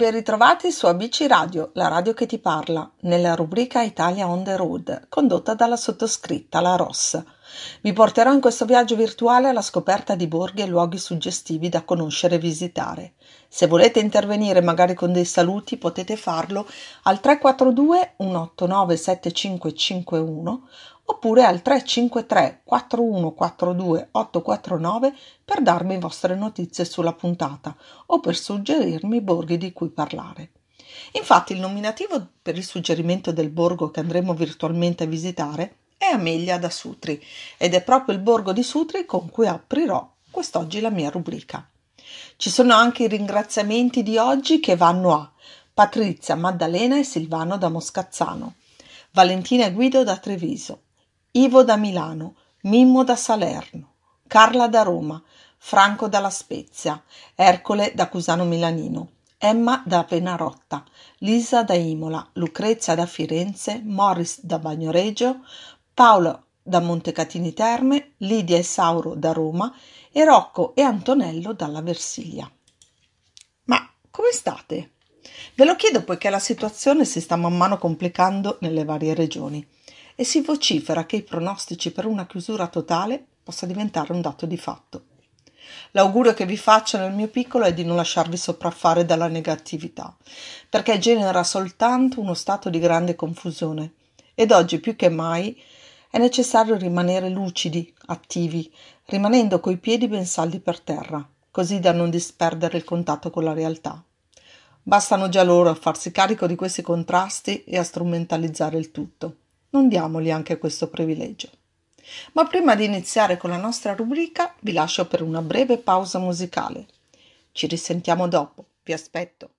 Ben ritrovati su ABC Radio, la radio che ti parla, nella rubrica Italia on the road, condotta dalla sottoscritta, la Ross. Vi porterò in questo viaggio virtuale alla scoperta di borghi e luoghi suggestivi da conoscere e visitare. Se volete intervenire magari con dei saluti potete farlo al 342 189 7551 oppure al 353 4142 849 per darmi vostre notizie sulla puntata o per suggerirmi borghi di cui parlare. Infatti il nominativo per il suggerimento del borgo che andremo virtualmente a visitare è Amelia da Sutri ed è proprio il borgo di Sutri con cui aprirò quest'oggi la mia rubrica. Ci sono anche i ringraziamenti di oggi che vanno a Patrizia, Maddalena e Silvano da Moscazzano, Valentina e Guido da Treviso, Ivo da Milano, Mimmo da Salerno, Carla da Roma, Franco dalla Spezia, Ercole da Cusano Milanino, Emma da Penarotta, Lisa da Imola, Lucrezia da Firenze, Morris da Bagnoregio, Paolo da Montecatini Terme, Lidia e Sauro da Roma e Rocco e Antonello dalla Versilia. Ma come state? Ve lo chiedo poiché la situazione si sta man mano complicando nelle varie regioni e si vocifera che i pronostici per una chiusura totale possa diventare un dato di fatto. L'augurio che vi faccio nel mio piccolo è di non lasciarvi sopraffare dalla negatività, perché genera soltanto uno stato di grande confusione ed oggi più che mai è necessario rimanere lucidi, attivi, rimanendo coi piedi ben saldi per terra, così da non disperdere il contatto con la realtà. Bastano già loro a farsi carico di questi contrasti e a strumentalizzare il tutto non diamogli anche questo privilegio. Ma prima di iniziare con la nostra rubrica vi lascio per una breve pausa musicale. Ci risentiamo dopo, vi aspetto.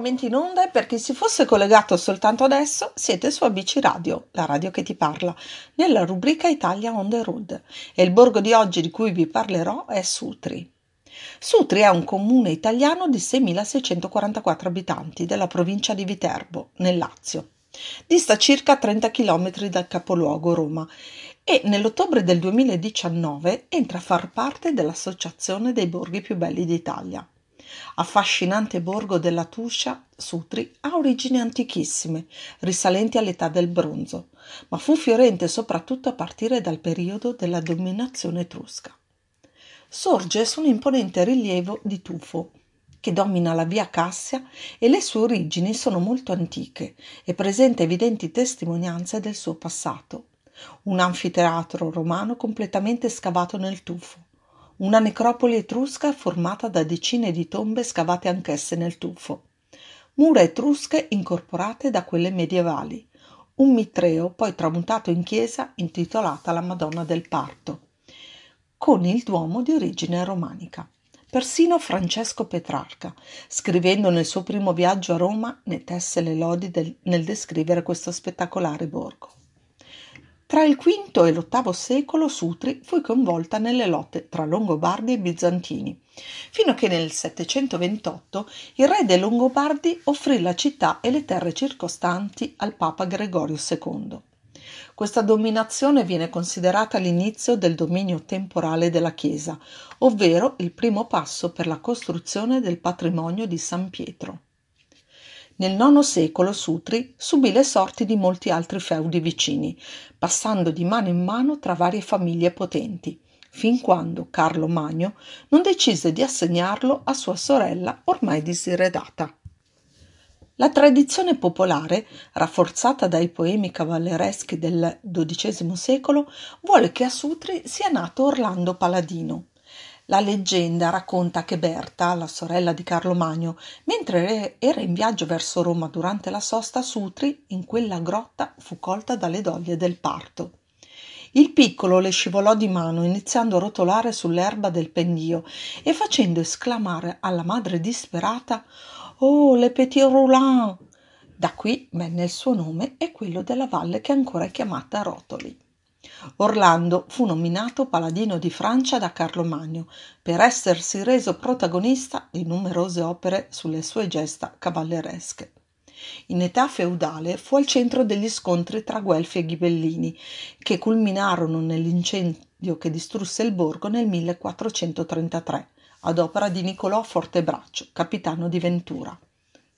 Nuovamente in onda e per chi si fosse collegato soltanto adesso, siete su ABC Radio, la radio che ti parla, nella rubrica Italia on the road. E il borgo di oggi di cui vi parlerò è Sutri. Sutri è un comune italiano di 6.644 abitanti della provincia di Viterbo, nel Lazio. Dista circa 30 km dal capoluogo Roma e nell'ottobre del 2019 entra a far parte dell'Associazione dei borghi più belli d'Italia. Affascinante borgo della Tuscia, Sutri ha origini antichissime, risalenti all'età del bronzo, ma fu fiorente soprattutto a partire dal periodo della dominazione etrusca. Sorge su un imponente rilievo di tufo che domina la via Cassia e le sue origini sono molto antiche e presenta evidenti testimonianze del suo passato. Un anfiteatro romano completamente scavato nel tufo, una necropoli etrusca formata da decine di tombe scavate anch'esse nel tufo, mura etrusche incorporate da quelle medievali, un mitreo poi tramutato in chiesa intitolata la Madonna del Parto, con il duomo di origine romanica. Persino Francesco Petrarca, scrivendo nel suo primo viaggio a Roma, ne tesse le lodi del, nel descrivere questo spettacolare borgo. Tra il V e l'VIII secolo Sutri fu coinvolta nelle lotte tra Longobardi e Bizantini, fino a che nel 728 il re dei Longobardi offrì la città e le terre circostanti al Papa Gregorio II. Questa dominazione viene considerata l'inizio del dominio temporale della Chiesa, ovvero il primo passo per la costruzione del patrimonio di San Pietro. Nel IX secolo Sutri subì le sorti di molti altri feudi vicini, passando di mano in mano tra varie famiglie potenti, fin quando Carlo Magno non decise di assegnarlo a sua sorella ormai disiredata. La tradizione popolare, rafforzata dai poemi cavallereschi del XII secolo, vuole che a Sutri sia nato Orlando Paladino, la leggenda racconta che Berta, la sorella di Carlo Magno, mentre era in viaggio verso Roma durante la sosta Sutri, in quella grotta fu colta dalle doglie del parto. Il piccolo le scivolò di mano, iniziando a rotolare sull'erba del pendio e facendo esclamare alla madre disperata Oh, le petit roulant! Da qui venne il suo nome e quello della valle che ancora è chiamata Rotoli. Orlando fu nominato paladino di Francia da Carlo Magno per essersi reso protagonista di numerose opere sulle sue gesta cavalleresche. In età feudale fu al centro degli scontri tra Guelfi e Ghibellini, che culminarono nell'incendio che distrusse il borgo nel 1433, ad opera di Niccolò Fortebraccio, capitano di Ventura.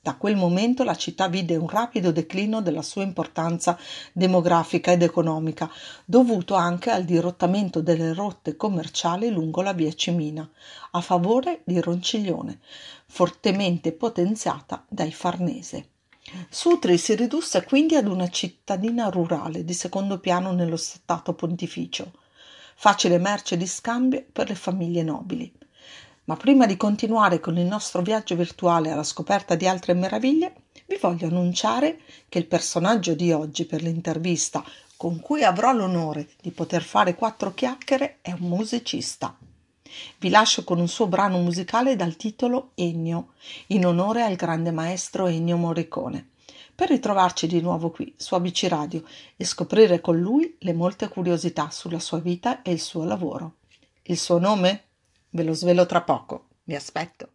Da quel momento la città vide un rapido declino della sua importanza demografica ed economica, dovuto anche al dirottamento delle rotte commerciali lungo la via Cimina, a favore di Ronciglione, fortemente potenziata dai Farnese. Sutri si ridusse quindi ad una cittadina rurale di secondo piano nello Stato pontificio, facile merce di scambio per le famiglie nobili. Ma prima di continuare con il nostro viaggio virtuale alla scoperta di altre meraviglie, vi voglio annunciare che il personaggio di oggi per l'intervista con cui avrò l'onore di poter fare quattro chiacchiere è un musicista. Vi lascio con un suo brano musicale dal titolo Ennio, in onore al grande maestro Ennio Morricone, per ritrovarci di nuovo qui su ABC Radio e scoprire con lui le molte curiosità sulla sua vita e il suo lavoro. Il suo nome? Ve lo svelo tra poco. Vi aspetto.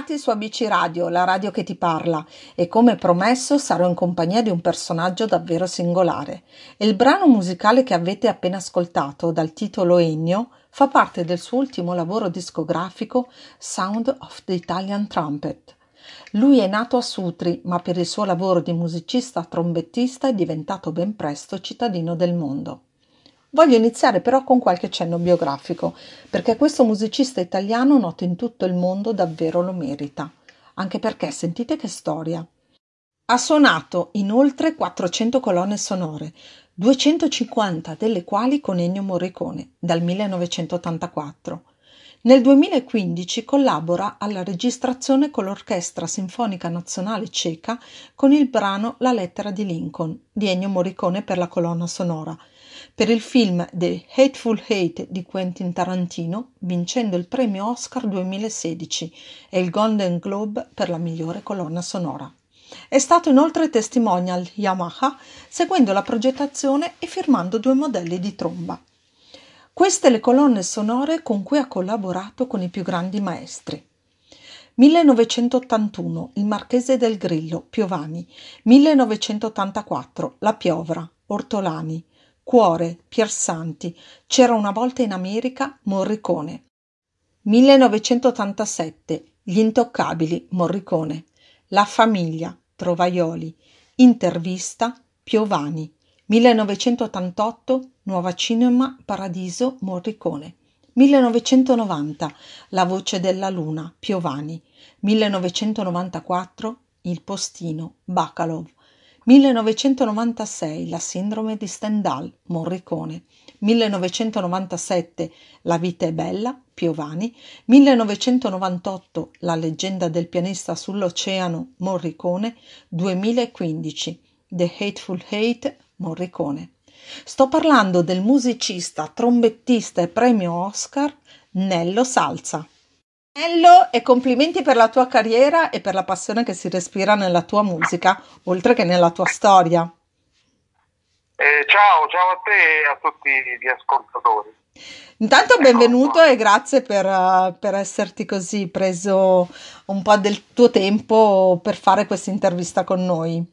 Rientrati su ABC Radio, la radio che ti parla, e come promesso sarò in compagnia di un personaggio davvero singolare. Il brano musicale che avete appena ascoltato, dal titolo Ennio, fa parte del suo ultimo lavoro discografico Sound of the Italian Trumpet. Lui è nato a Sutri, ma per il suo lavoro di musicista trombettista è diventato ben presto cittadino del mondo. Voglio iniziare però con qualche cenno biografico, perché questo musicista italiano noto in tutto il mondo davvero lo merita, anche perché sentite che storia. Ha suonato in oltre 400 colonne sonore, 250 delle quali con Ennio Morricone, dal 1984. Nel 2015 collabora alla registrazione con l'Orchestra Sinfonica Nazionale Ceca con il brano La lettera di Lincoln di Ennio Morricone per la colonna sonora, per il film The Hateful Hate di Quentin Tarantino, vincendo il premio Oscar 2016 e il Golden Globe per la migliore colonna sonora. È stato inoltre testimonial Yamaha, seguendo la progettazione e firmando due modelli di tromba. Queste le colonne sonore con cui ha collaborato con i più grandi maestri. 1981 Il Marchese del Grillo, Piovani. 1984 La Piovra, Ortolani. Cuore, Piersanti, C'era una volta in America, Morricone. 1987, Gli intoccabili, Morricone. La famiglia, Trovaioli. Intervista, Piovani. 1988, Nuova Cinema, Paradiso, Morricone. 1990, La voce della luna, Piovani. 1994, Il postino, Bacalov. 1996 La sindrome di Stendhal, Morricone. 1997 La vita è bella, Piovani. 1998 La leggenda del pianista sull'oceano, Morricone. 2015 The Hateful Hate, Morricone. Sto parlando del musicista, trombettista e premio Oscar Nello Salza. Bello e complimenti per la tua carriera e per la passione che si respira nella tua musica, oltre che nella tua storia. Eh, ciao, ciao a te e a tutti gli ascoltatori. Intanto benvenuto e grazie per, uh, per, esserti così preso un po' del tuo tempo per fare questa intervista con noi.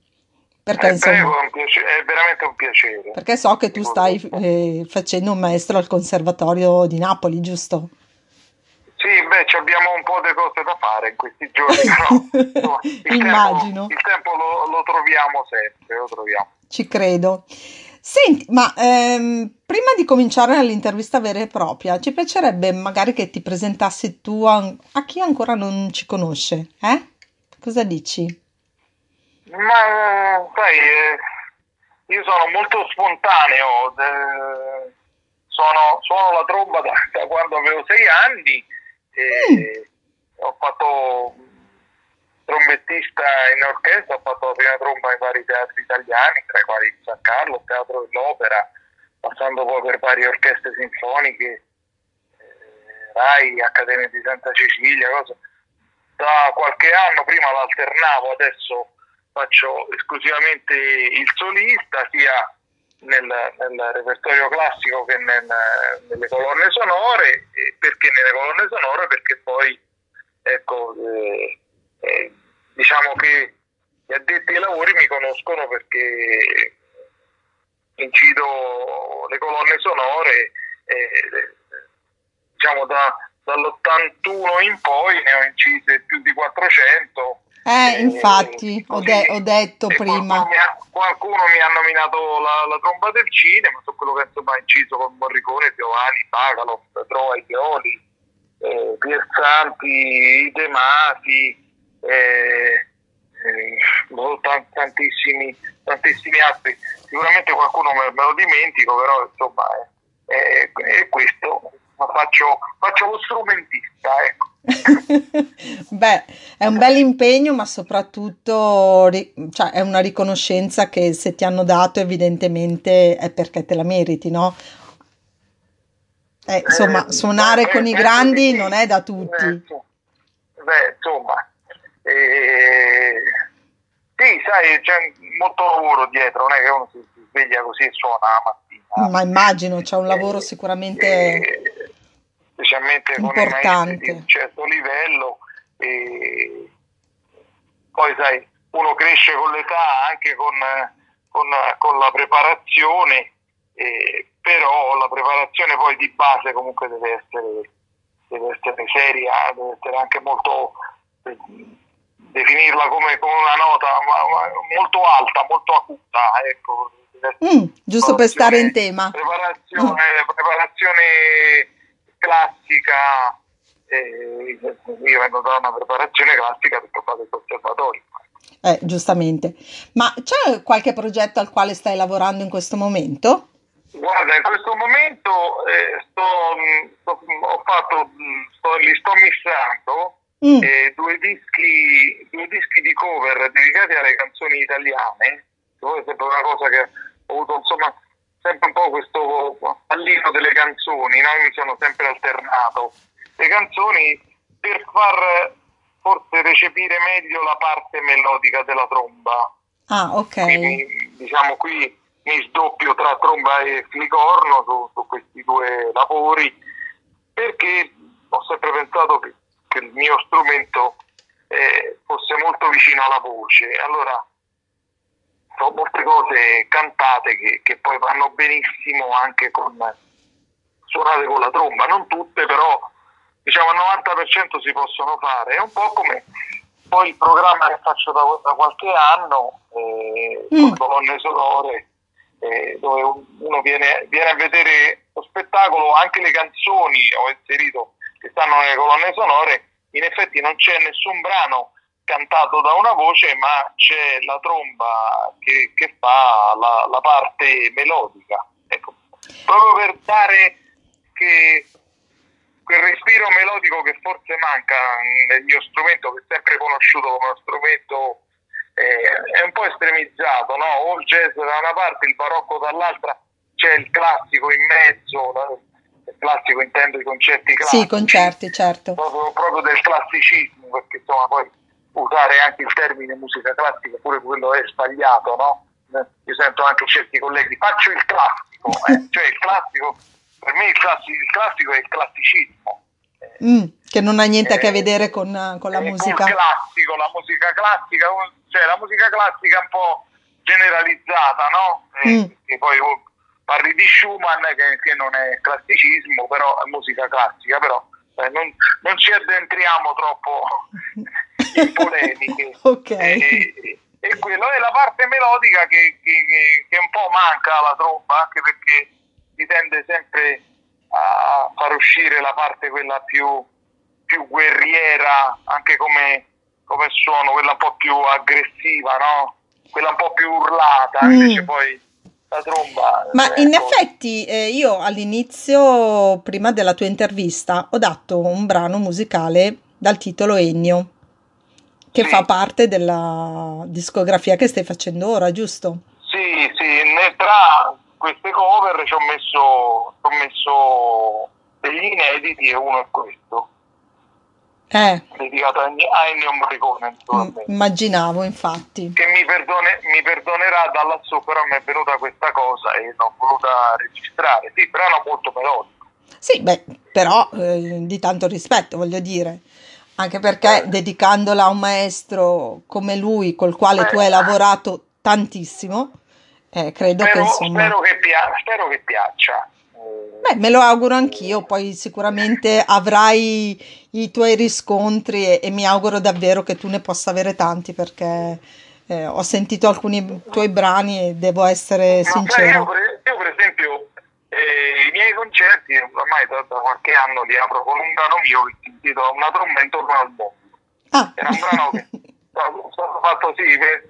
Perché, eh, insomma, prego, è, piacere, è, veramente un piacere. Perché so che tu stai eh, facendo un maestro al Conservatorio di Napoli, giusto? Sì, beh, abbiamo un po' di cose da fare in questi giorni, però il Immagino. Tempo, il tempo lo, lo, troviamo sempre, lo troviamo. Ci credo. Senti, ma ehm, prima di cominciare l'intervista vera e propria, ci piacerebbe magari che ti presentassi tu a, a chi ancora non ci conosce, eh? Cosa dici? Ma sai, eh, ho sono molto spontaneo, eh, sono, suono la tromba da, da quando avevo sei anni e mm. ho fatto trombettista in orchestra, ho fatto la prima tromba in vari teatri italiani, tra i quali San Carlo, Teatro dell'Opera, passando poi per varie orchestre sinfoniche, eh, RAI, Accademia di Santa Cecilia, cosa. Da qualche anno prima l'alternavo, adesso faccio esclusivamente il solista, sia nel, nel repertorio classico che nel, nelle colonne sonore, perché nelle colonne sonore? Perché poi ecco, eh, eh, diciamo che gli addetti ai lavori mi conoscono perché incido le colonne sonore, eh, diciamo da, dall'81 in poi ne ho incise più di 400 eh, infatti, ho, de- ho, detto prima. Qualcuno mi, ha, qualcuno mi, ha, nominato la, la, tromba del cinema, su quello che insomma ha inciso con Morricone, Giovanni, Bagalov, Troia, Pioli, eh, Pierzanti, De Masi, eh, eh, tantissimi, tantissimi altri. Sicuramente qualcuno me, me lo dimentico, però insomma è, è, è questo, faccio, faccio lo strumentista, ecco. Beh, è un bel impegno, ma soprattutto cioè, è una riconoscenza che se ti hanno dato evidentemente è perché te la meriti, no? Eh, insomma, eh, suonare eh, con i grandi non è da tutti. Eh, beh, insomma, eh, sì, sai, c'è molto lavoro dietro, non è che uno si, sveglia così e suona la mattina. Ma immagino, c'è un lavoro sicuramente specialmente Importante. con i maestri di un certo livello e poi sai, uno cresce con l'età anche con, con, con la preparazione, eh, però la preparazione poi di base comunque deve essere, deve essere seria, deve essere anche molto, eh, definirla come, come, una nota ma, ma molto alta, molto acuta. Ecco. Mm, giusto per stare in tema. Preparazione, mm. preparazione classica, eh, io vengo da una preparazione classica perché ho fatto il conservatorio. Eh, giustamente. Ma c'è qualche progetto al quale stai lavorando in questo momento? Guarda, in questo momento eh, sto, sto, ho fatto, sto, li sto missando mm. eh, due, dischi, due dischi di cover dedicati alle canzoni italiane. Poi è sempre una cosa che ho avuto insomma sempre un po' questo pallino delle canzoni, no? mi sono sempre alternato le canzoni per far forse recepire meglio la parte melodica della tromba. Ah, ok. Quindi, diciamo qui mi sdoppio tra tromba e flicorno su, su questi due lavori perché ho sempre pensato che, che il mio strumento eh, fosse molto vicino alla voce. Allora, sono molte cose cantate che, che poi vanno benissimo anche con suonate con la tromba, non tutte però diciamo al 90% si possono fare. È un po' come poi il programma che faccio da, da qualche anno eh, mm. con colonne sonore, eh, dove uno viene, viene, a vedere lo spettacolo, anche le canzoni ho inserito che stanno nelle colonne sonore, in effetti non c'è nessun brano cantato da una voce, ma c'è la tromba che, che fa la, la, parte melodica. Ecco. Proprio per dare che quel respiro melodico che forse manca nel mio strumento, che è sempre conosciuto come uno strumento eh, è un po' estremizzato, no? o il jazz da una parte, il barocco dall'altra, c'è il classico in mezzo, no? il classico intendo i concerti classici. Sì, concerti, certo. Proprio, proprio del classicismo, perché insomma poi usare anche il termine musica classica, pure quello è sbagliato, no? Io sento anche certi colleghi, faccio il classico, eh? cioè il classico per me il classico, il classico è il classicismo. Mm, che non ha niente a che eh, vedere con, con la musica. Il classico, la musica classica, cioè la musica classica un po' generalizzata, no? Mm. E poi oh, parli di Schumann che, che, non è classicismo, però è musica classica, però eh, non, non, ci addentriamo troppo polemiche. ok. E, e, quello è la parte melodica che, che, che un po' manca alla tromba, anche perché si tende sempre a far uscire la parte quella più, più guerriera, anche come, come, suono, quella un po' più aggressiva, no? Quella un po' più urlata, mm. invece poi la tromba. Ma ecco. in effetti eh, io all'inizio, prima della tua intervista, ho dato un brano musicale dal titolo Ennio, che sì. fa parte della discografia che stai facendo ora, giusto? Sì, sì, tra queste cover ci ho messo, ci ho messo degli inediti e uno è questo. Eh. dedicato a, Ennio Morricone immaginavo infatti che mi, perdone, mi, perdonerà da lassù però mi è venuta questa cosa e l'ho voluta registrare sì però è molto melodico sì beh però eh, di tanto rispetto voglio dire anche perché eh. dedicandola a un maestro come lui col quale eh. tu hai lavorato tantissimo eh, credo spero, che insomma... Spero che, pia- spero che piaccia. Beh, me lo auguro anch'io, poi sicuramente avrai i tuoi riscontri e, e mi auguro davvero che tu ne possa avere tanti perché eh, ho sentito alcuni tuoi brani e devo essere sincera. Io per, io per esempio eh, i miei concerti ormai da, da, qualche anno li apro con un brano mio che si intitola Una tromba intorno al mondo. Ah. Era un brano che è stato fatto sì per,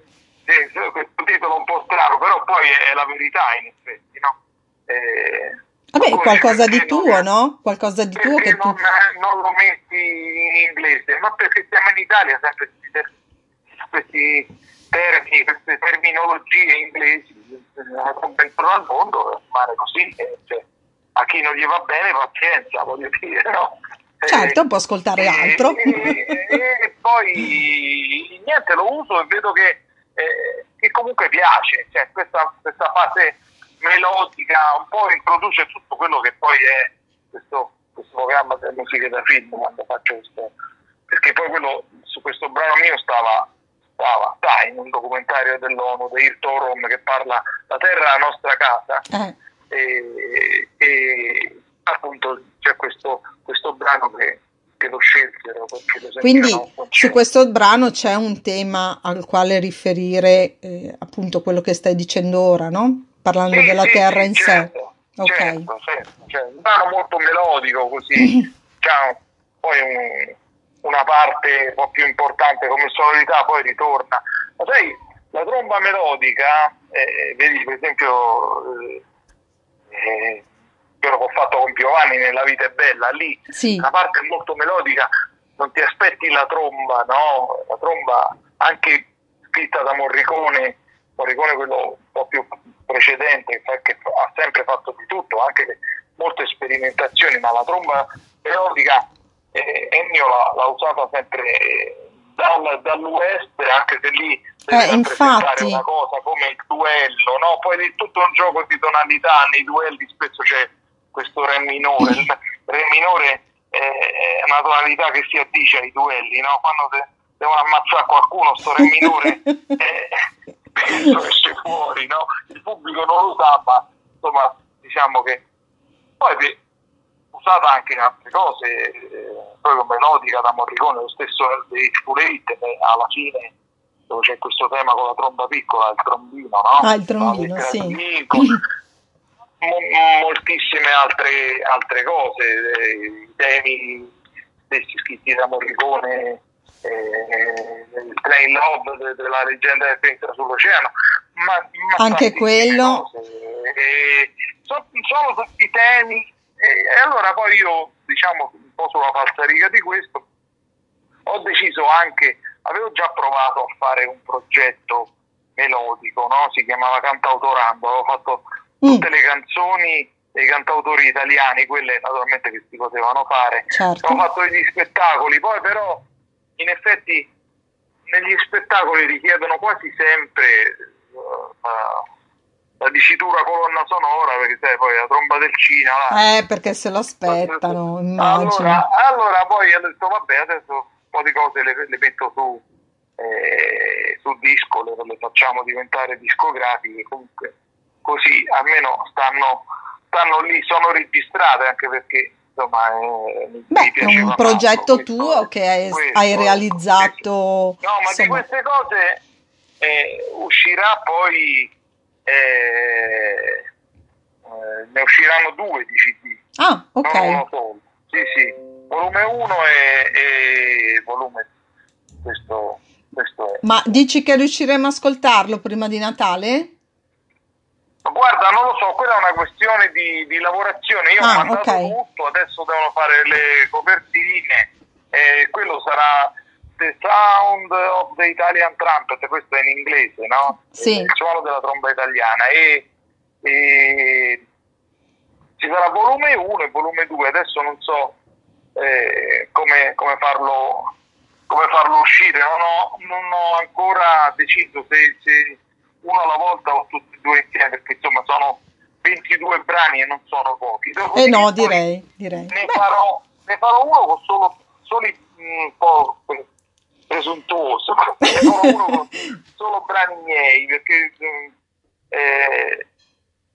sì, questo titolo un po' strano, però poi è la verità in effetti, no? Eh, Vabbè, qualcosa di tuo, non, no? Qualcosa di tuo che non, tu... non lo metti in inglese, ma perché siamo in Italia sempre questi termini, queste terminologie inglesi, intorno al mondo, male così, eh, cioè, a chi non gli va bene pazienza, voglio dire, no? Certo, può ascoltare e, altro. E, e, poi niente, lo uso e vedo che eh, che comunque piace, cioè, questa, questa, fase melodica un po' introduce tutto quello che poi è questo, questo programma delle musiche da film quando faccio questo, perché perché poi quello, su questo brano mio stava, stava, sta in un documentario dell'ONU, di Irto Rom, che parla La terra è la nostra casa, Eh, e, e appunto c'è questo, questo brano che, che lo scelsero lo Quindi su questo brano c'è un tema al quale riferire eh, appunto quello che stai dicendo ora, no? Parlando Sì, della sì, terra in sé. certo, Ok. certo, certo, certo. un brano molto melodico così c'ha poi un- una parte un po' più importante come sonorità poi ritorna. Ma sai la tromba melodica eh, vedi per esempio eh, eh, quello che ho fatto con Giovanni nella vita è bella lì Sì, la parte molto melodica non ti aspetti la tromba no? La tromba anche scritta da Morricone Morricone quello un po' più precedente che ha sempre fatto di tutto anche molte sperimentazioni ma la tromba melodica eh, Ennio l'ha, usata sempre dal, dall'West anche se lì Eh, infatti. una cosa come il duello no? poi è tutto un gioco di tonalità nei duelli spesso c'è questo re minore il re minore è una tonalità che si addice ai duelli no? quando de- devono ammazzare qualcuno sto re minore eh, spesso esce fuori no? il pubblico non lo sa ma insomma diciamo che poi usata anche in altre cose eh, proprio melodica da Morricone lo stesso dei eh, alla fine dove c'è questo tema con la tromba piccola il trombino no? Ah, il trombino, La sì. mo- moltissime altre, altre cose, eh, i temi stessi scritti da Morricone, eh, il Train Love de- della leggenda del pensa sull'oceano, ma, ma Anche quello. Eh, so- sono tutti temi e allora poi io, diciamo, un po' sulla falsariga di questo, ho deciso anche, avevo già provato a fare un progetto melodico, no? si chiamava Cantautorando, avevo fatto Mm, tutte le canzoni dei cantautori italiani, quelle naturalmente che si potevano fare. certo. Ho fatto degli spettacoli, poi però in effetti negli spettacoli richiedono quasi sempre eh, la dicitura colonna sonora, perché sai poi la tromba del Cina. là. Eh, perché se lo aspettano. Allora, allora poi ho detto vabbè adesso un po' di cose le, le metto su, eh, su disco, le, le facciamo diventare discografiche, comunque così almeno stanno, stanno lì, sono registrate anche perché insomma eh, mi- Beh, è un progetto questo- tuo che hai, questo, hai ecco, realizzato. No, ma di insomma. queste cose eh, uscirà poi, eh, eh, ne usciranno due di CD, Ah, ok. non uno solo. Sì, sì, volume 1 e, e volume questo, questo è. Ma dici che riusciremo a ascoltarlo prima di Natale? Guarda, non lo so, quella è una questione di, di lavorazione. Io Ah, ho mandato ok. tutto, adesso devono fare le copertine e quello sarà The Sound of the Italian Trumpet, questo è in inglese, no? Sì. Il suono della tromba italiana. E, e ci sarà volume 1 e volume 2, adesso non so eh, come, come farlo come farlo uscire, non ho, non ho ancora deciso se, se uno alla volta o tutti e due insieme, perché insomma sono 22 brani e non sono pochi. Eh Dopodiché no, poi direi, direi. Ne farò, ne farò uno con solo, soli mm, un po' presuntuoso, uno con solo brani miei, perché mm, eh,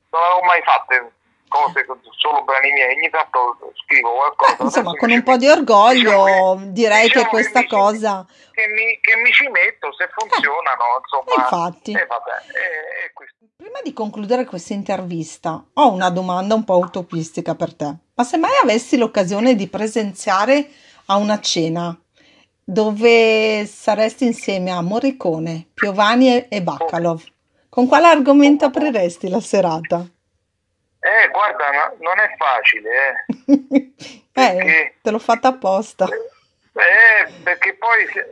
non avevo mai fatto cose con solo brani miei, ogni tanto scrivo qualcosa. beh, insomma, con mi un ci po' di orgoglio che- direi diciamo che questa mi ci- cosa... che mi, che mi ci metto, se funzionano, insomma. infatti. E vabbè, e- e questo. Prima di concludere questa intervista, ho una domanda un po' utopistica per te. Ma se mai avessi l'occasione di presenziare a una cena dove saresti insieme a Morricone, Piovani e- e Bacalov, con quale argomento apriresti la serata? Eh, guarda, no- non è facile, eh. eh, te l'ho fatta apposta. Eh, perché poi se-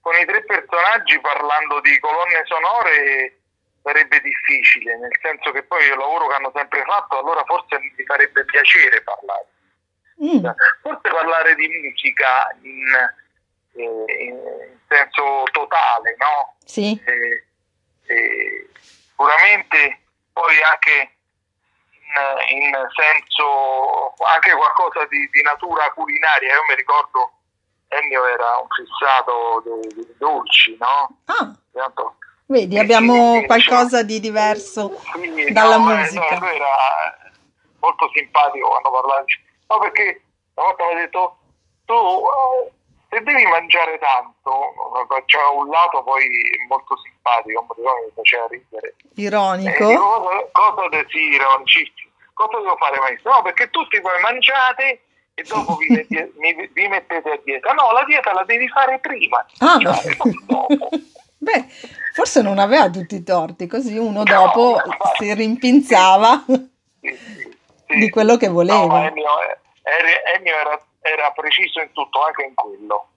con i tre personaggi parlando di colonne sonore sarebbe difficile, nel senso che poi è un lavoro che hanno sempre fatto, allora forse mi farebbe piacere parlare. Mm, Forse parlare di musica in, eh, in senso totale, no? sì, Eh, eh, sicuramente poi anche in, in senso anche qualcosa di, di natura culinaria io mi ricordo Ennio era un fissato dei, dei dolci, no? Ah, Tanto, vedi, abbiamo sì, qualcosa diciamo- di diverso sì, dalla no, eh, musica. no, era molto simpatico quando parlava. No, perché una volta mi ha detto, tu eh, se devi mangiare tanto, c'era un lato poi molto simpatico, un motivo che mi faceva ridere. Ironico. dico, cosa, cosa de- sì. Cosa devo fare maestro? No, perché tutti voi mangiate e dopo vi, metti- mi- vi mettete a dieta. No, la dieta la devi fare prima. Ah, dopo. beh, forse non aveva tutti i torti, così uno No, dopo no. si rimpinzava Sì, sì, sì. di quello che No, voleva. Ennio, era, Ennio era, era preciso in tutto, anche in quello.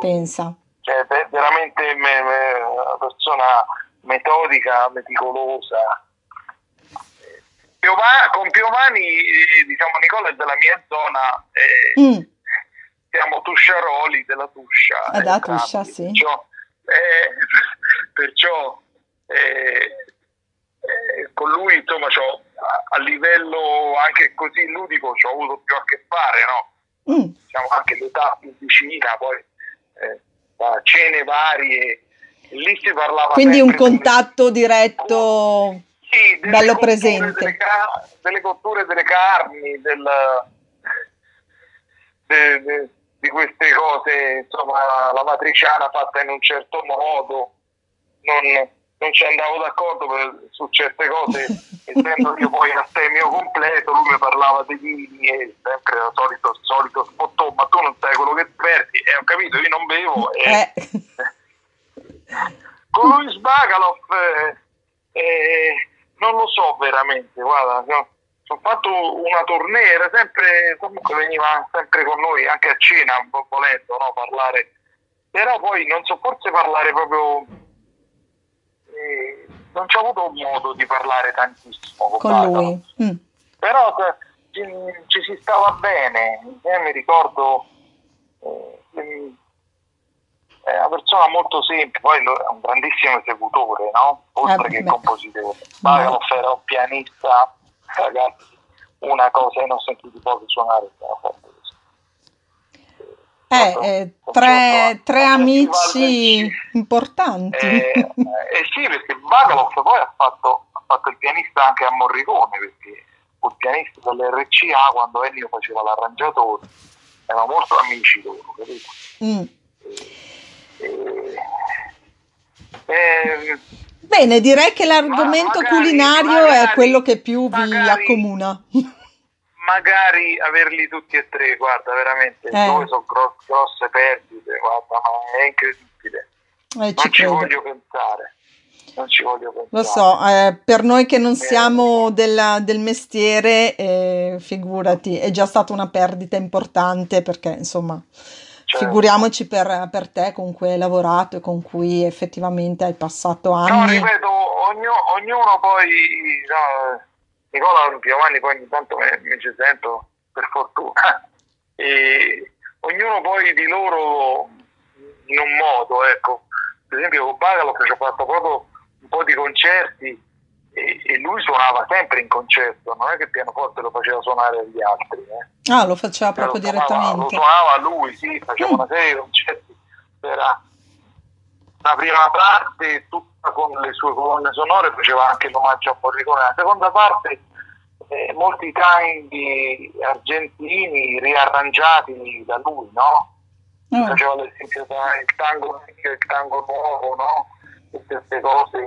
Pensa. cioè, ve- veramente me- me- una persona metodica, meticolosa. Piova- con Piovani, eh, diciamo, Nicola è della mia zona, eh, Mm, siamo tusciaroli della Tuscia. Ah, da entrambi, Tuscia, sì. Perciò, eh, perciò eh, eh, con lui, insomma, a livello anche così ludico ci ho avuto più a che fare, no? Mm, diciamo anche l'età più vicina, poi eh, cene varie, lì si parlava Quindi un sempre delle- contatto diretto. sì, bello cotture presente. Delle, ca- delle cotture delle carni, del, de- de- di queste cose, insomma, la matriciana fatta in un certo modo, non, non ci andavo d'accordo per- su certe cose, essendo io poi astemio completo, lui mi parlava dei vini e sempre il solito, solito spottò, ma tu non sai quello che perdi, e ho capito, io non bevo, e Eh, con Luis Bagalov eh, eh, non lo so veramente, guarda, no, ho fatto una tournée, era sempre, comunque veniva sempre con noi, anche a cena, un po' volendo, no, parlare, però poi non so, forse parlare proprio, eh, non ci ho avuto modo di parlare tantissimo con, con lui. Mm. però eh, ci, ci si stava bene, Io mi ricordo... eh, mm, è una persona molto semplice, poi è un grandissimo esecutore, no? Oltre Eh, che beh. compositore. Bagalov era un pianista, ragazzi, una cosa che non ho sentito poco suonare, così. Eh, eh, tre, tre amici importanti. Eh, eh sì, perché Bagalov poi ha fatto, ha fatto il pianista anche a Morricone, perché fu il pianista dell'RCA quando Ennio faceva l'arrangiatore, erano molto amici loro, capito? Mm. Eh, eh, Bene, direi che l'argomento magari- culinario è magari- quello che più vi magari- accomuna. Magari averli tutti e tre, guarda, veramente, Eh. dove sono gro- grosse perdite, guarda, ma è incredibile. Eh, ci Non ci credo. voglio pensare. Non ci voglio pensare. Lo so, eh, per noi che non siamo della- del mestiere, eh, figurati, è già stata una perdita importante perché, insomma, Certo. figuriamoci per, per te con cui hai lavorato e con cui effettivamente hai passato No, anni. ripeto, ognu- ognuno poi, no, Nicola Giovanni poi ogni tanto mi, mi ci sento, per fortuna, e ognuno poi di loro in un modo, ecco. Per esempio con Bagalov ci ho fatto proprio un po' di concerti e, e lui suonava sempre in concerto, non è che il pianoforte lo faceva suonare agli altri. Eh. Ah, lo faceva proprio lo suonava, lo direttamente. suonava lui, sì, faceva Mm. una serie di concerti. Era la prima parte tutta con le sue colonne sonore, faceva anche l'omaggio a Morricone. La seconda parte, eh, molti tanghi argentini riarrangiati da lui, no? Ah, Faceva ad esempio da- il tango, il tango nuovo, no? Queste cose.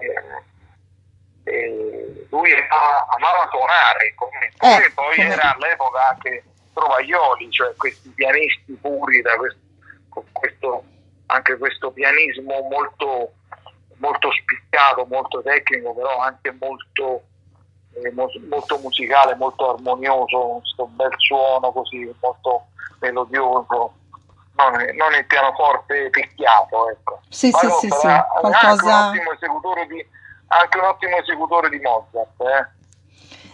E lui amava, amava suonare come Eh, e poi come- era all'epoca anche Trovaioli, cioè questi pianisti puri da questo, con questo anche questo pianismo molto, molto spiccato, molto tecnico, però anche molto, eh, mo- molto musicale, molto armonioso, questo bel suono così, molto melodioso, non, non il pianoforte picchiato, ecco. Sì, sì, Bagalov sì, sì, Anche un qualcosa... ottimo esecutore di, anche un ottimo esecutore di Mozart, eh.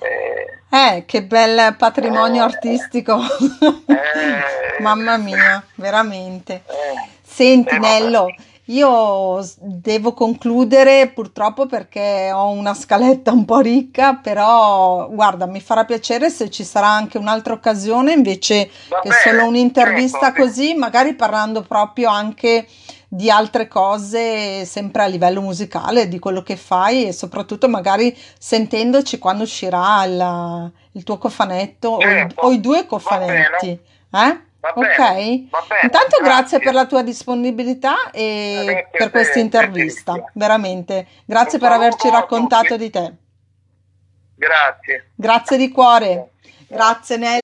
Eh, Eh, che bel patrimonio Eh. artistico. Eh. Mamma mia, veramente. Eh. Senti Eh. Nello, io devo concludere purtroppo perché ho una scaletta un po' ricca, però guarda, mi farà piacere se ci sarà anche un'altra occasione invece Va che bene, solo un'intervista certo, così, magari parlando proprio anche di altre cose sempre a livello musicale, di quello che fai e soprattutto magari sentendoci quando uscirà il, il tuo cofanetto certo. o, i, o, i, due cofanetti. Eh? Va ok? Bene, va bene, Intanto grazie. grazie. per la tua disponibilità e grazie per questa intervista, veramente. Grazie Un per averci raccontato di te. Grazie. Grazie di cuore. Grazie Nello.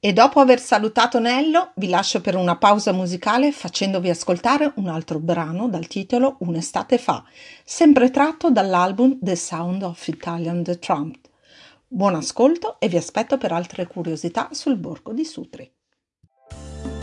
E dopo aver salutato Nello, vi lascio per una pausa musicale facendovi ascoltare un altro brano dal titolo Un'estate fa, sempre tratto dall'album The Sound of Italian The Trump. Buon ascolto e vi aspetto per altre curiosità sul borgo di Sutri. Música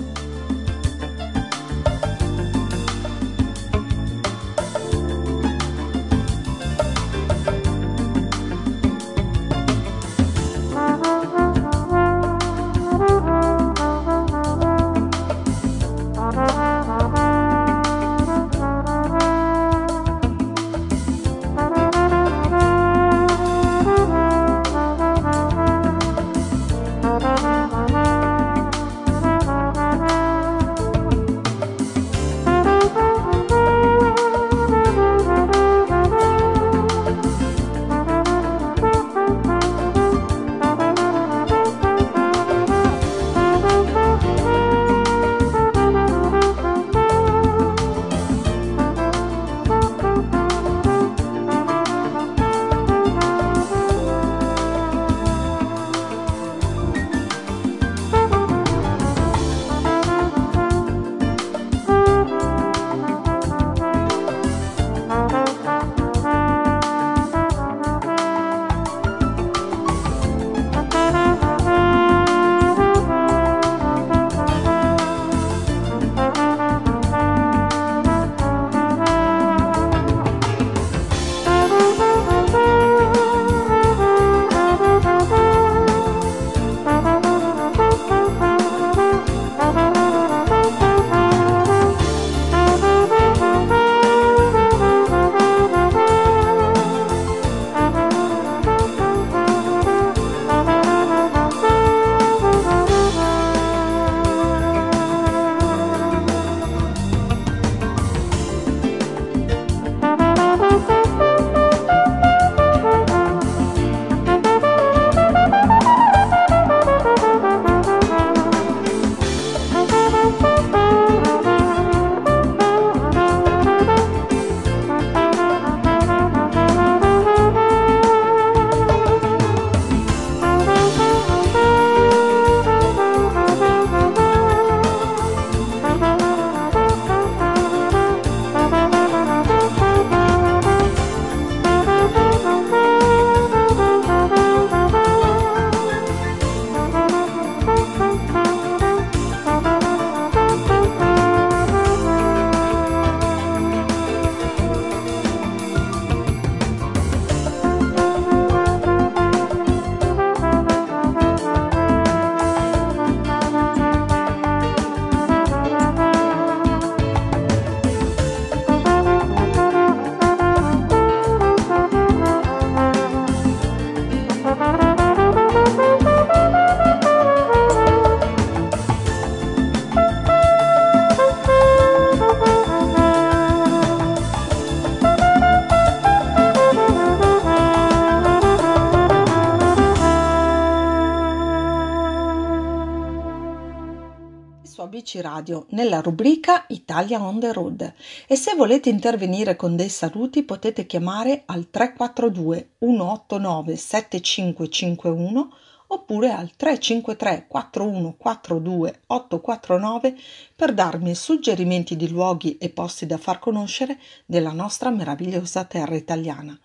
Radio nella rubrica Italia on the road e se volete intervenire con dei saluti potete chiamare al 342 189 7551 oppure al 353 4142 849 per darmi suggerimenti di luoghi e posti da far conoscere della nostra meravigliosa terra italiana.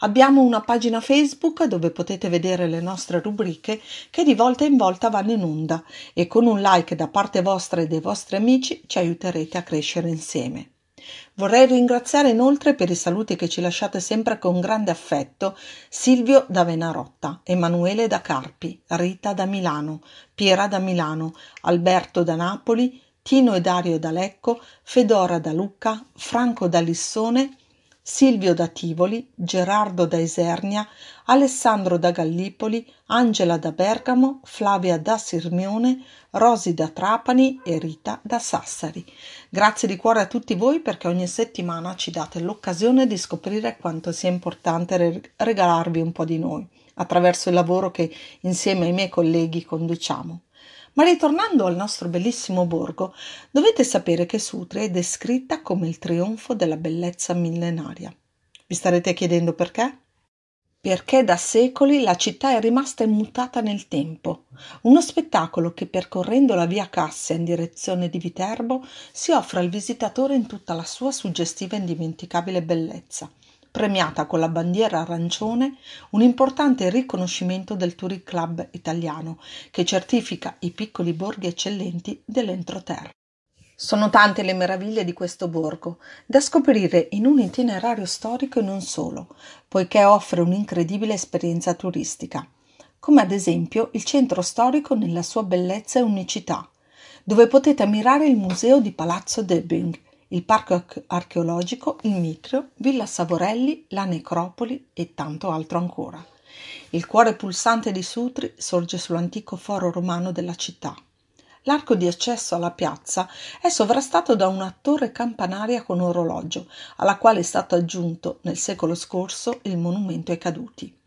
Abbiamo una pagina Facebook dove potete vedere le nostre rubriche che di volta in volta vanno in onda e con un like da parte vostra e dei vostri amici ci aiuterete a crescere insieme. Vorrei ringraziare inoltre per i saluti che ci lasciate sempre con grande affetto Silvio da Venarotta, Emanuele da Carpi, Rita da Milano, Piera da Milano, Alberto da Napoli, Tino e Dario da Lecco, Fedora da Lucca, Franco da Lissone, Silvio da Tivoli, Gerardo da Isernia, Alessandro da Gallipoli, Angela da Bergamo, Flavia da Sirmione, Rosi da Trapani e Rita da Sassari. Grazie di cuore a tutti voi perché ogni settimana ci date l'occasione di scoprire quanto sia importante regalarvi un po' di noi attraverso il lavoro che insieme ai miei colleghi conduciamo. Ma ritornando al nostro bellissimo borgo, dovete sapere che Sutri è descritta come il trionfo della bellezza millenaria. Vi starete chiedendo perché? Perché da secoli la città è rimasta immutata nel tempo, uno spettacolo che percorrendo la via Cassia in direzione di Viterbo si offre al visitatore in tutta la sua suggestiva e indimenticabile bellezza premiata con la bandiera arancione un importante riconoscimento del Touring Club italiano che certifica i piccoli borghi eccellenti dell'entroterra. Sono tante le meraviglie di questo borgo, da scoprire in un itinerario storico e non solo, poiché offre un'incredibile esperienza turistica, come ad esempio il centro storico nella sua bellezza e unicità, dove potete ammirare il museo di Palazzo Debbing, il parco archeologico, il Mitrio, Villa Savorelli, la necropoli e tanto altro ancora. Il cuore pulsante di Sutri sorge sull'antico foro romano della città. L'arco di accesso alla piazza è sovrastato da una torre campanaria con orologio, alla quale è stato aggiunto nel secolo scorso il monumento ai caduti.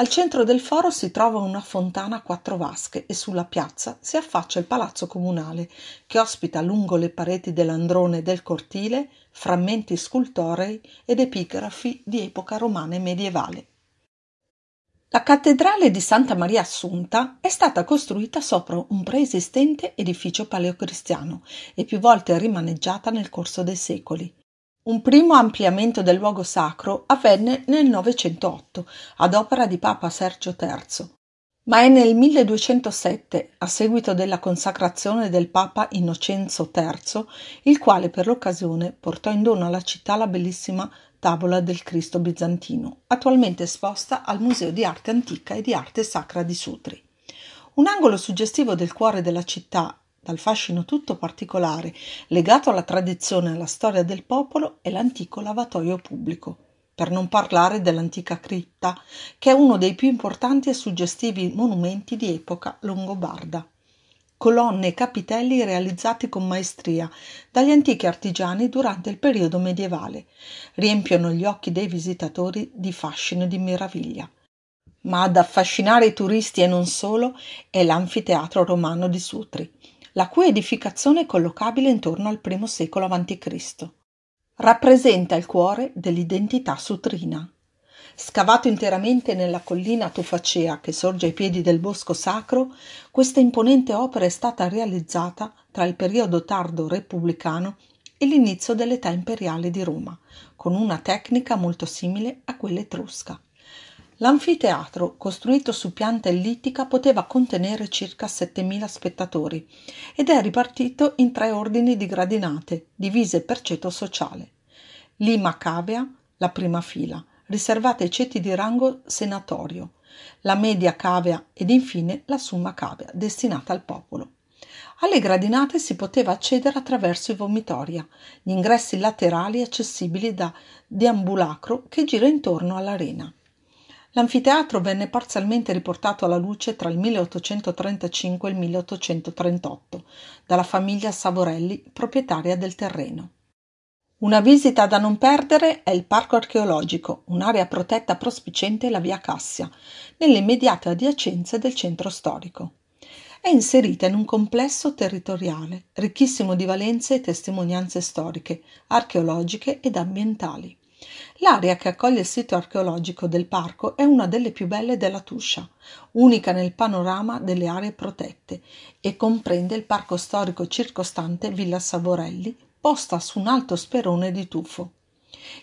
Al centro del foro si trova una fontana a quattro vasche e sulla piazza si affaccia il palazzo comunale, che ospita lungo le pareti dell'androne e del cortile frammenti scultorei ed epigrafi di epoca romana e medievale. La cattedrale di Santa Maria Assunta è stata costruita sopra un preesistente edificio paleocristiano e più volte rimaneggiata nel corso dei secoli. Un primo ampliamento del luogo sacro avvenne nel Novecentotto, ad opera di Papa Sergio III, ma è nel 1207, a seguito della consacrazione del Papa Innocenzo III, il quale per l'occasione portò in dono alla città la bellissima tavola del Cristo bizantino, attualmente esposta al Museo di Arte Antica e di Arte Sacra di Sutri. Un angolo suggestivo del cuore della città dal fascino tutto particolare legato alla tradizione e alla storia del popolo è l'antico lavatoio pubblico, per non parlare dell'antica cripta, che è uno dei più importanti e suggestivi monumenti di epoca longobarda. Colonne e capitelli realizzati con maestria dagli antichi artigiani durante il periodo medievale riempiono gli occhi dei visitatori di fascino e di meraviglia. Ma ad affascinare i turisti e non solo è l'anfiteatro romano di Sutri, la cui edificazione è collocabile intorno al I secolo a.C. Rappresenta il cuore dell'identità sutrina. Scavato interamente nella collina Tufacea che sorge ai piedi del bosco sacro, questa imponente opera è stata realizzata tra il periodo tardo repubblicano e l'inizio dell'età imperiale di Roma, con una tecnica molto simile a quella etrusca. L'anfiteatro, costruito su pianta ellittica, poteva contenere circa 7.000 spettatori ed è ripartito in tre ordini di gradinate, divise per ceto sociale. Lima cavea, la prima fila, riservata ai ceti di rango senatorio, la media cavea ed infine la summa cavea, destinata al popolo. Alle gradinate si poteva accedere attraverso i vomitoria, gli ingressi laterali accessibili da deambulacro che gira intorno all'arena. L'anfiteatro venne parzialmente riportato alla luce tra il 1835 e il 1838 dalla famiglia Savorelli, proprietaria del terreno. Una visita da non perdere è il Parco archeologico, un'area protetta prospicente la via Cassia, nelle immediate adiacenze del centro storico. È inserita in un complesso territoriale ricchissimo di valenze e testimonianze storiche, archeologiche ed ambientali. L'area che accoglie il sito archeologico del parco è una delle più belle della Tuscia, unica nel panorama delle aree protette e comprende il parco storico circostante Villa Savorelli, posta su un alto sperone di tufo.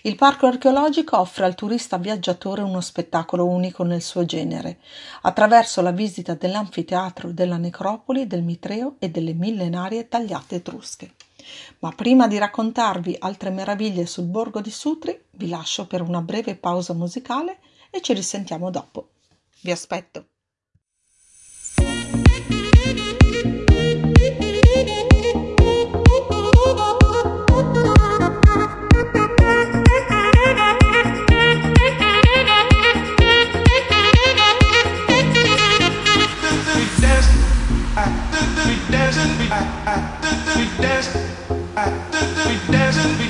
Il parco archeologico offre al turista viaggiatore uno spettacolo unico nel suo genere, attraverso la visita dell'anfiteatro della necropoli, del Mitreo e delle millenarie tagliate etrusche. Ma prima di raccontarvi altre meraviglie sul borgo di Sutri, vi lascio per una breve pausa musicale e ci risentiamo dopo. Vi aspetto! we danced. dancing, we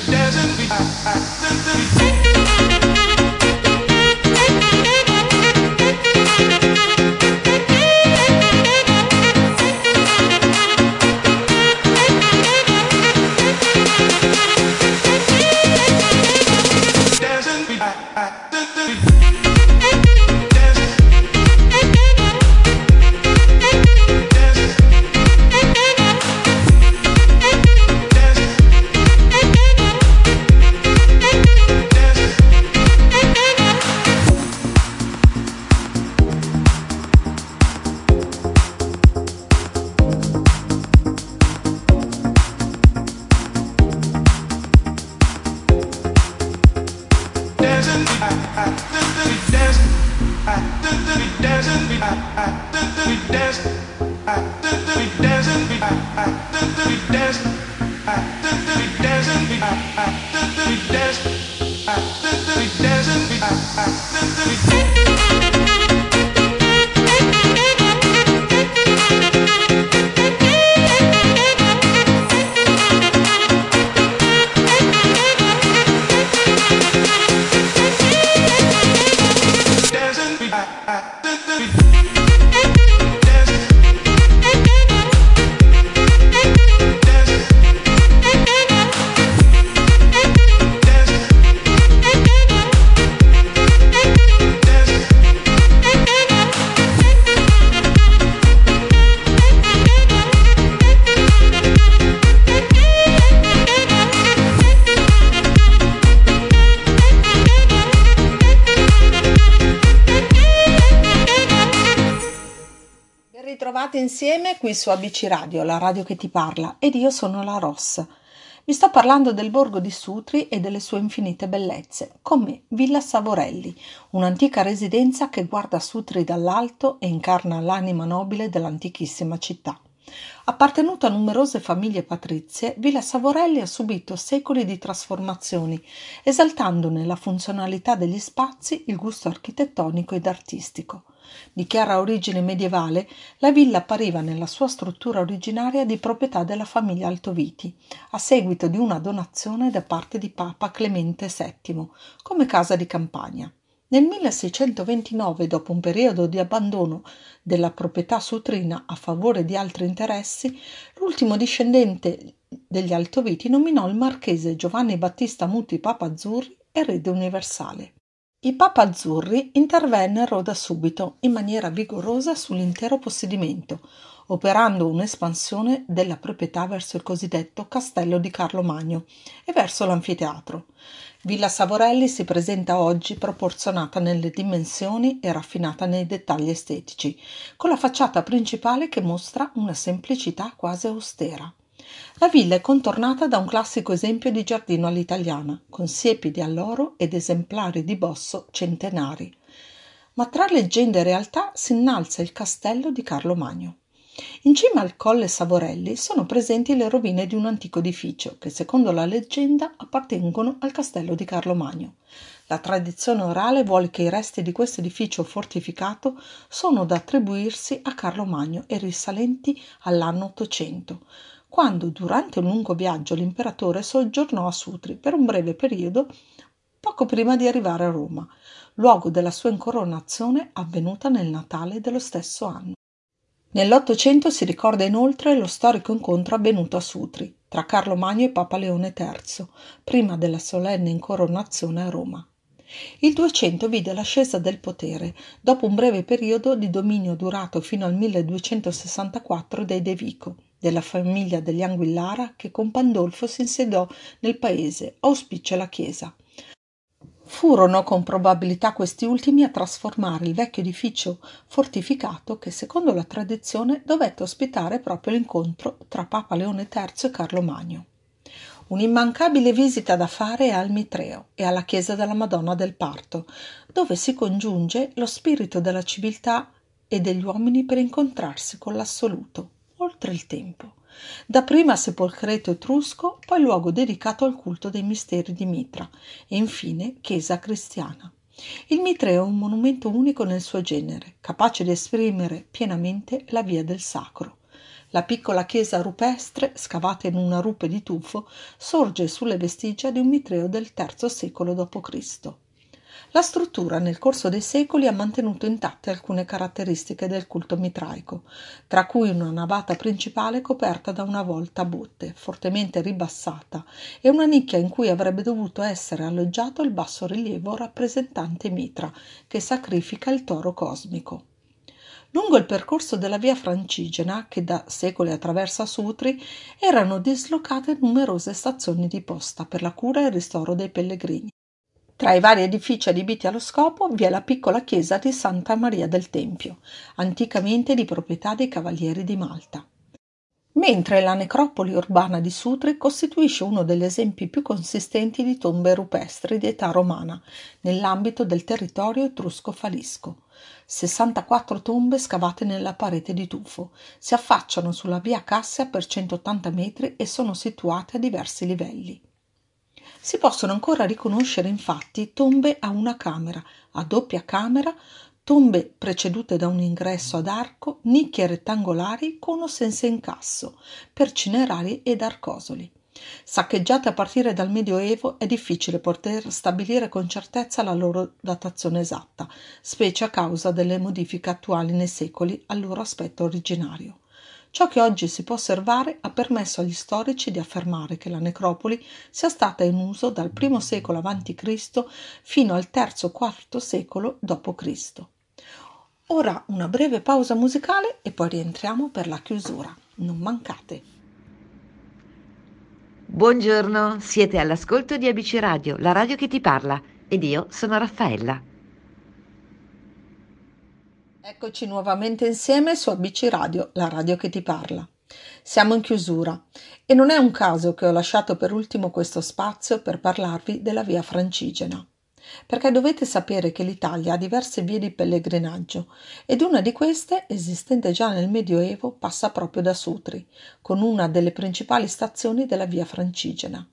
dancing, we dancing. We dancing, we dancing, we dancing. Qui su ABC Radio, la radio che ti parla, ed io sono la Ross. Vi sto parlando del borgo di Sutri e delle sue infinite bellezze, con me Villa Savorelli, un'antica residenza che guarda Sutri dall'alto e incarna l'anima nobile dell'antichissima città. Appartenuta a numerose famiglie patrizie, Villa Savorelli ha subito secoli di trasformazioni, esaltandone la funzionalità degli spazi, il gusto architettonico ed artistico. Di chiara origine medievale, la villa appariva nella sua struttura originaria di proprietà della famiglia Altoviti, a seguito di una donazione da parte di Papa Clemente VII, come casa di campagna. Nel 1629, dopo un periodo di abbandono della proprietà sutrina a favore di altri interessi, l'ultimo discendente degli Altoviti nominò il marchese Giovanni Battista Muti Papa Azzurri erede universale. I Papa Azzurri intervennero da subito in maniera vigorosa sull'intero possedimento, operando un'espansione della proprietà verso il cosiddetto Castello di Carlo Magno e verso l'anfiteatro. Villa Savorelli si presenta oggi proporzionata nelle dimensioni e raffinata nei dettagli estetici, con la facciata principale che mostra una semplicità quasi austera. La villa è contornata da un classico esempio di giardino all'italiana, con siepi di alloro ed esemplari di bosso centenari. Ma tra leggenda e realtà si innalza il castello di Carlo Magno. In cima al colle Savorelli sono presenti le rovine di un antico edificio che, secondo la leggenda, appartengono al castello di Carlo Magno. La tradizione orale vuole che i resti di questo edificio fortificato sono da attribuirsi a Carlo Magno e risalenti all'anno 800, quando durante un lungo viaggio l'imperatore soggiornò a Sutri per un breve periodo poco prima di arrivare a Roma, luogo della sua incoronazione avvenuta nel Natale dello stesso anno. Nell'Ottocento si ricorda inoltre lo storico incontro avvenuto a Sutri tra Carlo Magno e Papa Leone III, prima della solenne incoronazione a Roma. Il Duecento vide l'ascesa del potere, dopo un breve periodo di dominio durato fino al 1264 dei De Vico, della famiglia degli Anguillara che con Pandolfo si insediò nel paese, auspicia la Chiesa. Furono con probabilità questi ultimi a trasformare il vecchio edificio fortificato che, secondo la tradizione, dovette ospitare proprio l'incontro tra Papa Leone III e Carlo Magno. Un'immancabile visita da fare al Mitreo e alla chiesa della Madonna del Parto, dove si congiunge lo spirito della civiltà e degli uomini per incontrarsi con l'assoluto oltre il tempo. Dapprima sepolcreto etrusco, poi luogo dedicato al culto dei misteri di Mitra e infine chiesa cristiana. Il mitreo è un monumento unico nel suo genere, capace di esprimere pienamente la via del sacro. La piccola chiesa rupestre, scavata in una rupe di tufo, sorge sulle vestigia di un mitreo del III secolo d.C. La struttura nel corso dei secoli ha mantenuto intatte alcune caratteristiche del culto mitraico, tra cui una navata principale coperta da una volta a botte, fortemente ribassata, e una nicchia in cui avrebbe dovuto essere alloggiato il basso rilievo rappresentante Mitra, che sacrifica il toro cosmico. Lungo il percorso della via francigena, che da secoli attraversa Sutri, erano dislocate numerose stazioni di posta per la cura e il ristoro dei pellegrini. Tra i vari edifici adibiti allo scopo vi è la piccola chiesa di Santa Maria del Tempio, anticamente di proprietà dei Cavalieri di Malta. Mentre la necropoli urbana di Sutri costituisce uno degli esempi più consistenti di tombe rupestri di età romana nell'ambito del territorio etrusco-falisco. 64 tombe scavate nella parete di tufo si affacciano sulla via Cassia per 180 metri e sono situate a diversi livelli. Si possono ancora riconoscere infatti tombe a una camera, a doppia camera, tombe precedute da un ingresso ad arco, nicchie rettangolari con o senza incasso, per cinerari ed arcosoli. Saccheggiate a partire dal Medioevo è difficile poter stabilire con certezza la loro datazione esatta, specie a causa delle modifiche attuali nei secoli al loro aspetto originario. Ciò che oggi si può osservare ha permesso agli storici di affermare che la necropoli sia stata in uso dal I secolo a.C. fino al III-IV secolo d.C. Ora una breve pausa musicale e poi rientriamo per la chiusura. Non mancate. Buongiorno, siete all'ascolto di ABC Radio, la radio che ti parla, ed io sono Raffaella. Eccoci nuovamente insieme su ABC Radio, la radio che ti parla. Siamo in chiusura e non è un caso che ho lasciato per ultimo questo spazio per parlarvi della via francigena, perché dovete sapere che l'Italia ha diverse vie di pellegrinaggio ed una di queste, esistente già nel Medioevo, passa proprio da Sutri, con una delle principali stazioni della via francigena.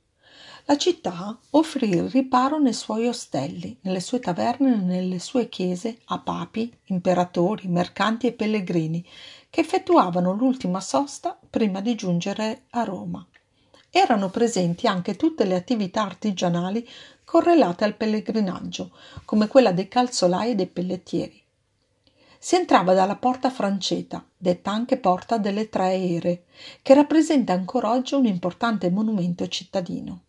La città offrì il riparo nei suoi ostelli, nelle sue taverne e nelle sue chiese a papi, imperatori, mercanti e pellegrini che effettuavano l'ultima sosta prima di giungere a Roma. Erano presenti anche tutte le attività artigianali correlate al pellegrinaggio, come quella dei calzolai e dei pellettieri. Si entrava dalla porta franceta, detta anche porta delle Tre Ere, che rappresenta ancora oggi un importante monumento cittadino.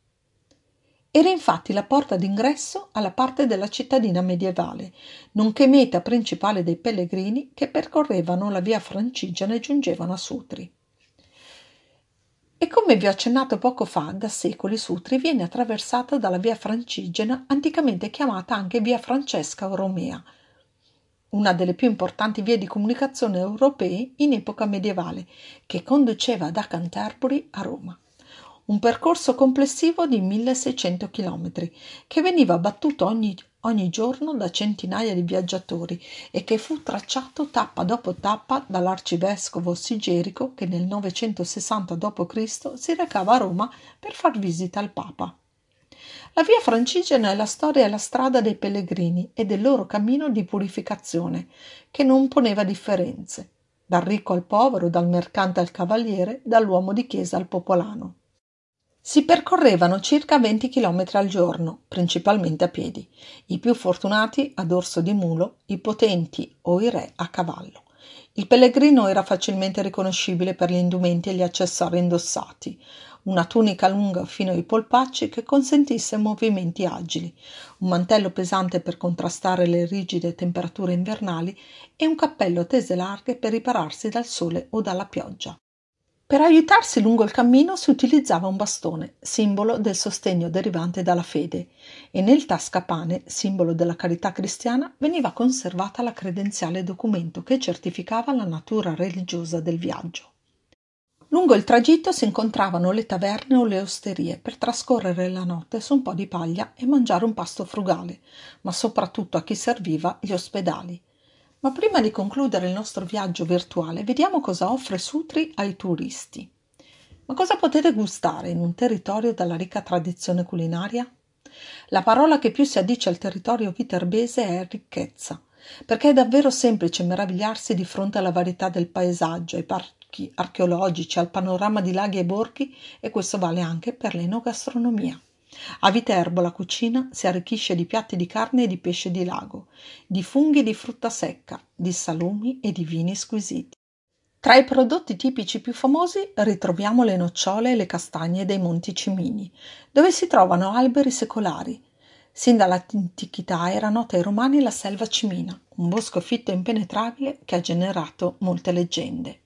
Era infatti la porta d'ingresso alla parte della cittadina medievale, nonché meta principale dei pellegrini che percorrevano la via Francigena e giungevano a Sutri. E come vi ho accennato poco fa, da secoli Sutri viene attraversata dalla via Francigena, anticamente chiamata anche via Francesca o Romea, una delle più importanti vie di comunicazione europee in epoca medievale, che conduceva da Canterbury a Roma un percorso complessivo di 1600 km che veniva battuto ogni, ogni giorno da centinaia di viaggiatori e che fu tracciato tappa dopo tappa dall'arcivescovo Sigerico che nel 960 d.C. si recava a Roma per far visita al Papa. La via francigena è la storia e la strada dei pellegrini e del loro cammino di purificazione, che non poneva differenze, dal ricco al povero, dal mercante al cavaliere, dall'uomo di chiesa al popolano. Si percorrevano circa 20 chilometri al giorno, principalmente a piedi, i più fortunati a dorso di mulo, i potenti o i re a cavallo. Il pellegrino era facilmente riconoscibile per gli indumenti e gli accessori indossati, una tunica lunga fino ai polpacci che consentisse movimenti agili, un mantello pesante per contrastare le rigide temperature invernali e un cappello a tese larghe per ripararsi dal sole o dalla pioggia. Per aiutarsi lungo il cammino si utilizzava un bastone, simbolo del sostegno derivante dalla fede, e nel tascapane, simbolo della carità cristiana, veniva conservata la credenziale documento che certificava la natura religiosa del viaggio. Lungo il tragitto si incontravano le taverne o le osterie per trascorrere la notte su un po' di paglia e mangiare un pasto frugale, ma soprattutto a chi serviva gli ospedali. Ma prima di concludere il nostro viaggio virtuale, vediamo cosa offre Sutri ai turisti. Ma cosa potete gustare in un territorio dalla ricca tradizione culinaria? La parola che più si addice al territorio viterbese è ricchezza, perché è davvero semplice meravigliarsi di fronte alla varietà del paesaggio, ai parchi archeologici, al panorama di laghi e borghi e questo vale anche per l'enogastronomia. A Viterbo la cucina si arricchisce di piatti di carne e di pesce di lago, di funghi e di frutta secca, di salumi e di vini squisiti. Tra i prodotti tipici più famosi ritroviamo le nocciole e le castagne dei Monti Cimini, dove si trovano alberi secolari. Sin dall'antichità era nota ai romani la selva cimina, un bosco fitto e impenetrabile che ha generato molte leggende.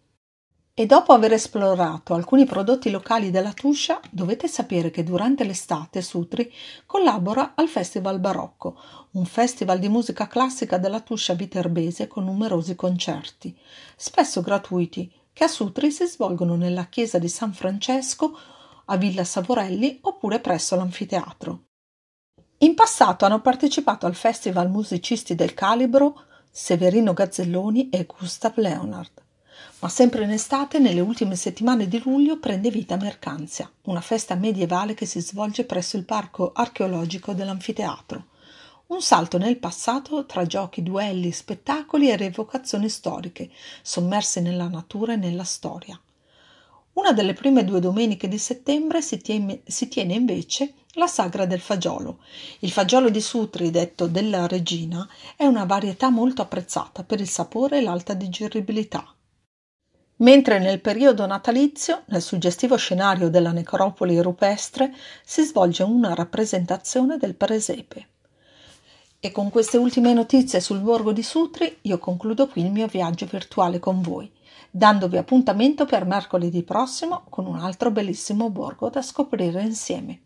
E dopo aver esplorato alcuni prodotti locali della Tuscia, dovete sapere che durante l'estate Sutri collabora al Festival Barocco, un festival di musica classica della Tuscia viterbese con numerosi concerti, spesso gratuiti, che a Sutri si svolgono nella chiesa di San Francesco, a Villa Savorelli oppure presso l'anfiteatro. In passato hanno partecipato al festival musicisti del calibro Severino Gazzelloni e Gustav Leonard. Ma sempre in estate, nelle ultime settimane di luglio, prende vita Mercanzia, una festa medievale che si svolge presso il parco archeologico dell'anfiteatro. Un salto nel passato tra giochi, duelli, spettacoli e rievocazioni storiche, sommerse nella natura e nella storia. Una delle prime due domeniche di settembre si tiene, si tiene, invece la sagra del fagiolo. Il fagiolo di Sutri, detto della regina, è una varietà molto apprezzata per il sapore e l'alta digeribilità mentre nel periodo natalizio, nel suggestivo scenario della necropoli rupestre, si svolge una rappresentazione del presepe. E con queste ultime notizie sul borgo di Sutri io concludo qui il mio viaggio virtuale con voi, dandovi appuntamento per mercoledì prossimo con un altro bellissimo borgo da scoprire insieme.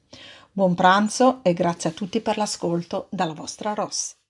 Buon pranzo e grazie a tutti per l'ascolto dalla vostra Ross.